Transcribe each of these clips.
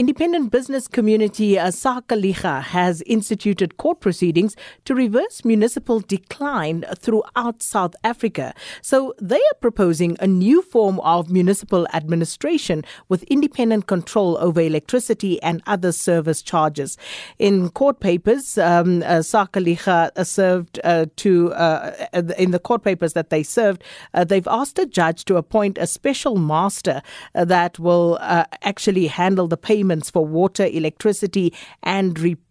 Independent business community uh, Sakeliga has instituted court proceedings to reverse municipal decline throughout South Africa. So they are proposing a new form of municipal administration with independent control over electricity and other service charges. In court papers, um, uh, Sakeliga served uh, to, uh, in the court papers that they served, uh, they've asked a judge to appoint a special master uh, that will uh, actually handle the payment payments for water, electricity, and repairs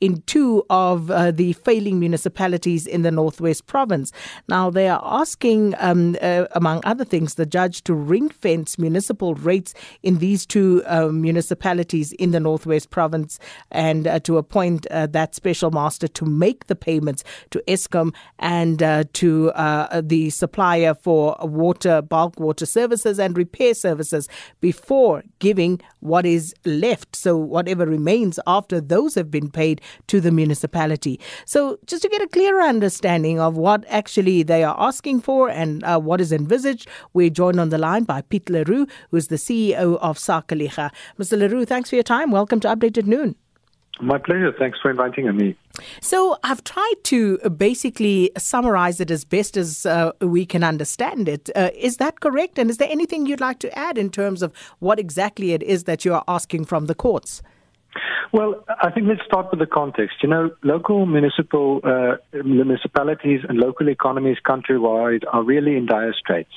in two of uh, the failing municipalities in the Northwest Province. Now, they are asking, um, uh, among other things, the judge to ring fence municipal rates in these two uh, municipalities in the Northwest Province and uh, to appoint uh, that special master to make the payments to Eskom and to the supplier for water, bulk water services, and repair services before giving what is left. So, whatever remains after those have been paid to the municipality. So, just to get a clearer understanding of what actually they are asking for and uh, what is envisaged, we're joined on the line by Piet Leroux, who's the CEO of Sakeliga. Mr. Leroux, thanks for your time. Welcome to Updated Noon. My pleasure. Thanks for inviting me. So, I've tried to basically summarize it as best as uh, we can understand it. Uh, is that correct? And is there anything you'd like to add in terms of what exactly it is that you are asking from the courts? Well, I think let's start with the context. You know, local municipal uh, municipalities and local economies countrywide are really in dire straits,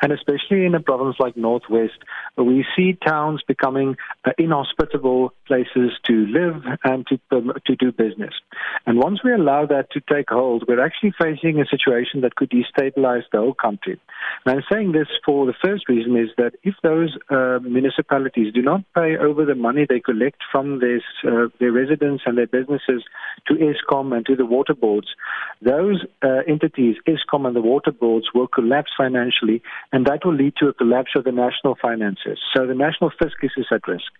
and especially in a province like Northwest, we see towns becoming uh, inhospitable places to live and to um, to do business. And once we allow that to take hold, we're actually facing a situation that could destabilize the whole country. And I'm saying this for the first reason is that if those uh, municipalities do not pay over the money they collect from their uh, their residents and their businesses to Eskom and to the water boards, those uh, entities, Eskom and the water boards, will collapse financially, and that will lead to a collapse of the national finances. So the national fiscus is at risk.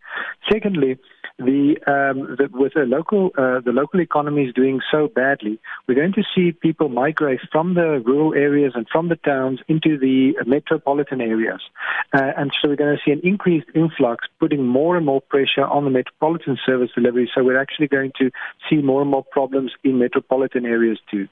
Secondly, the, um, the with the local uh, the local economy is doing so badly, we're going to see people migrate from the rural areas and from the towns into the metropolitan areas, uh, and so we're going to see an increased influx, putting more and more pressure on the metropolitan service delivery. So we're actually going to see more and more problems in metropolitan areas too.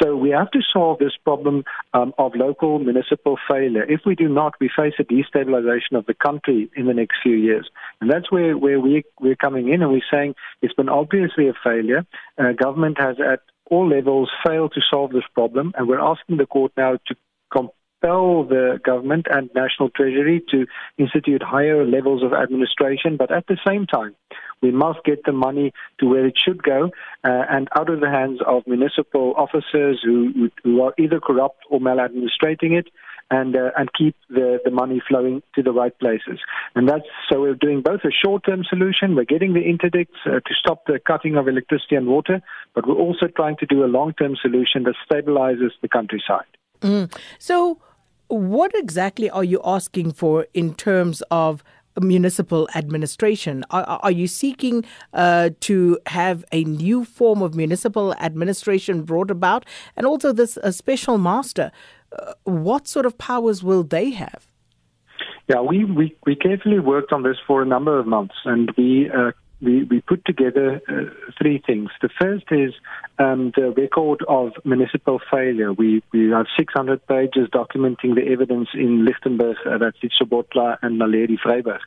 So we have to solve this problem um, of local municipal failure. If we do not, we face a destabilization of the country in the next few years, and that's where where we we're coming in and we're saying it's been obviously a failure. Uh, government has at all levels failed to solve this problem, and we're asking the court now to compel the government and national treasury to institute higher levels of administration, but at the same time, we must get the money to where it should go uh, and out of the hands of municipal officers who, who are either corrupt or maladministrating it and uh, and keep the, the money flowing to the right places. And that's so we're doing both a short-term solution. We're getting the interdicts uh, to stop the cutting of electricity and water, but we're also trying to do a long-term solution that stabilizes the countryside. Mm. So, what exactly are you asking for in terms of? municipal administration. Are, are you seeking uh, to have a new form of municipal administration brought about? And also, this uh, special master what sort of powers will they have? Yeah, we, we, we carefully worked on this for a number of months, and we uh, we, we put together uh, three things. The first is um, the record of municipal failure. We, we have 600 pages documenting the evidence in Lichtenburg, uh, that's and Naledi Vryburg.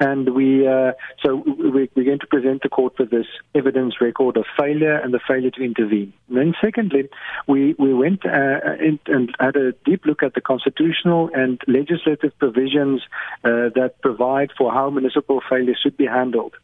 And we, uh, so we, we're going to present the court with this evidence record of failure and the failure to intervene. And then secondly, we, we went uh, in, and had a deep look at the constitutional and legislative provisions uh, that provide for how municipal failure should be handled.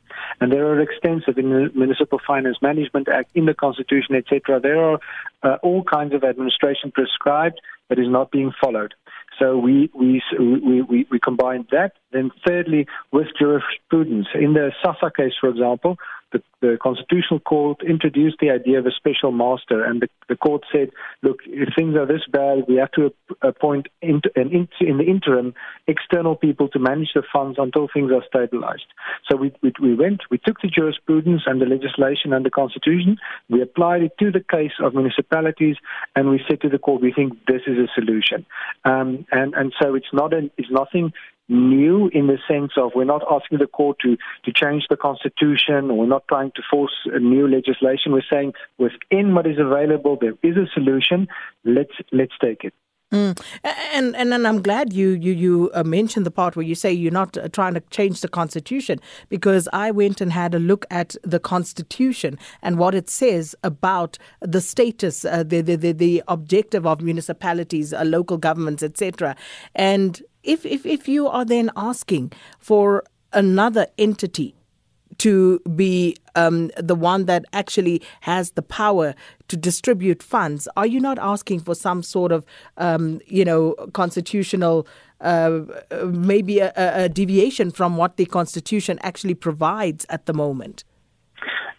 And there are extensive in the Municipal Finance Management Act, in the Constitution, etc. There are uh, all kinds of administration prescribed that is not being followed. So we, we, we, we, we combined that. Then thirdly, with jurisprudence. In the SASSA case, for example, the, the Constitutional Court introduced the idea of a special master, and the, the court said, look, if things are this bad, we have to appoint in, in, in the interim external people to manage the funds until things are stabilized. So we, we, we went, we took the jurisprudence and the legislation and the Constitution, we applied it to the case of municipalities, and we said to the court, we think this is a solution. Um, and, and so it's not an, it's nothing new in the sense of we're not asking the court to, to change the constitution, we're not trying to force new legislation. We're saying within what is available, there is a solution. Let's let's take it. Mm. And, and and I'm glad you you you uh, mentioned the part where you say you're not uh, trying to change the constitution because I went and had a look at the constitution and what it says about the status, uh, the, the the the objective of municipalities, uh, local governments, etc. And if if if you are then asking for another entity to be um, the one that actually has the power to distribute funds. Are you not asking for some sort of, um, you know, constitutional, uh, maybe a, a deviation from what the Constitution actually provides at the moment?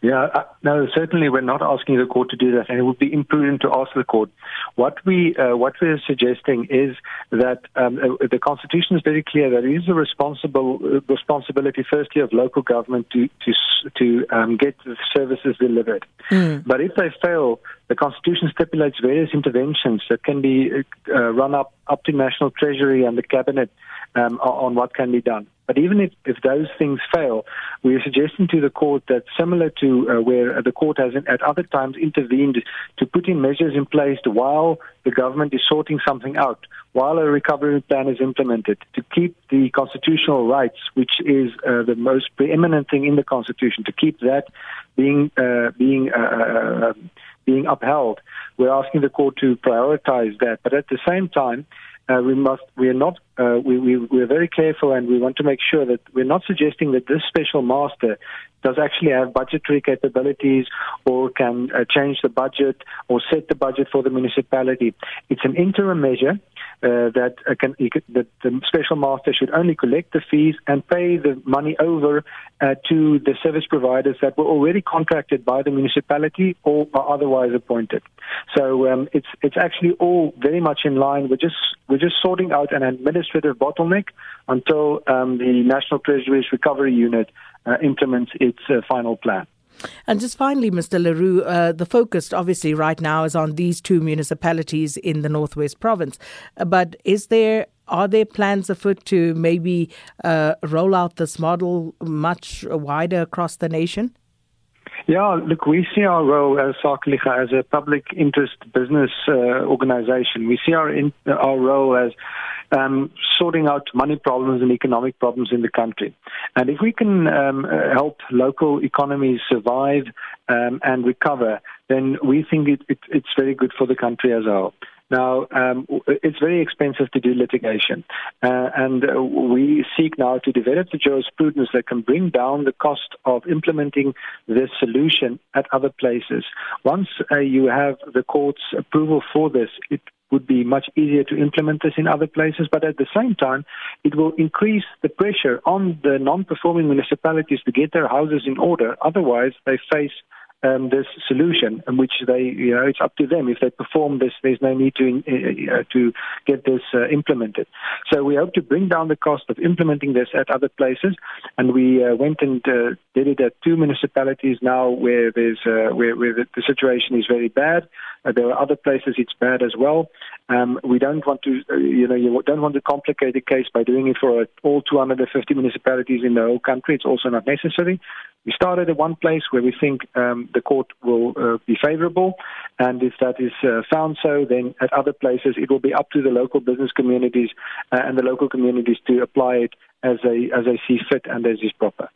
Yeah, uh, no, certainly we're not asking the court to do that, and it would be imprudent to ask the court. What we uh, what we're suggesting is that um, uh, the constitution is very clear that it is a responsible uh, responsibility, firstly, of local government to to to um, get the services delivered. Mm. But if they fail, the constitution stipulates various interventions that can be uh, run up up to national treasury and the cabinet um, on what can be done. But even if, if those things fail, we are suggesting to the court that similar to uh, where the court has at other times intervened to put in measures in place while the government is sorting something out, while a recovery plan is implemented, to keep the constitutional rights, which is uh, the most preeminent thing in the constitution, to keep that being uh, being uh, uh, being upheld. We're asking the court to prioritize that, but at the same time uh, we must we are not uh, we, we we are very careful and we want to make sure that we're not suggesting that this special master does actually have budgetary capabilities or can uh, change the budget or set the budget for the municipality. It's an interim measure uh, that uh, can that the special master should only collect the fees and pay the money over uh, to the service providers that were already contracted by the municipality or are otherwise appointed. So um, it's it's actually all very much in line. We're just we're just sorting out an administrative bottleneck until um, the National Treasury's Recovery Unit uh, implements its uh, final plan. And just finally, Mr. Leroux, uh, the focus obviously right now is on these two municipalities in the Northwest Province. Uh, but is there are there plans afoot to maybe uh, roll out this model much wider across the nation? Yeah, look, we see our role as as a public interest business uh, organization. We see our in, our role as um, sorting out money problems and economic problems in the country. And if we can um, help local economies survive um, and recover, then we think it, it, it's very good for the country as a whole. Now, um, it's very expensive to do litigation, uh, and uh, we seek now to develop the jurisprudence that can bring down the cost of implementing this solution at other places. Once uh, you have the court's approval for this, it would be much easier to implement this in other places, but at the same time, it will increase the pressure on the non-performing municipalities to get their houses in order. Otherwise, they face um, this solution, in which they, you know, it's up to them. If they perform this, there's no need to uh, to get this uh, implemented. So we hope to bring down the cost of implementing this at other places, and we uh, went and uh, did it at two municipalities now where there's uh, where, where the, the situation is very bad. Uh, there are other places it's bad as well. Um, we don't want to, uh, you know, you don't want to complicate the case by doing it for all 250 municipalities in the whole country. It's also not necessary. We started at one place where we think um, the court will uh, be favorable, and if that is uh, found so, then at other places it will be up to the local business communities uh, and the local communities to apply it as they as they see fit and as is proper.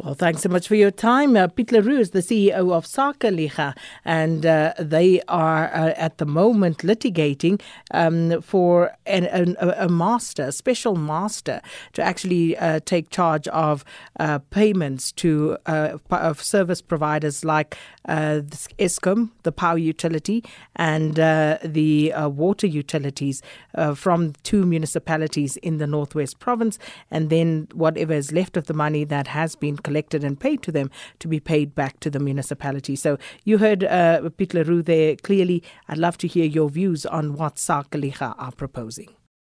Well, thanks so much for your time. Uh, Piet Leroux is the CEO of Sakeliga, and uh, they are uh, at the moment litigating um, for an, an, a master, a special master, to actually uh, take charge of uh, payments to uh, of service providers like uh, Eskom, the power utility, and the water utilities from two municipalities in the Northwest Province, and then whatever is left of the money that has been collected and paid to them to be paid back to the municipality. So you heard uh, Piet Leroux there clearly. I'd love to hear your views on what Sakeliga are proposing.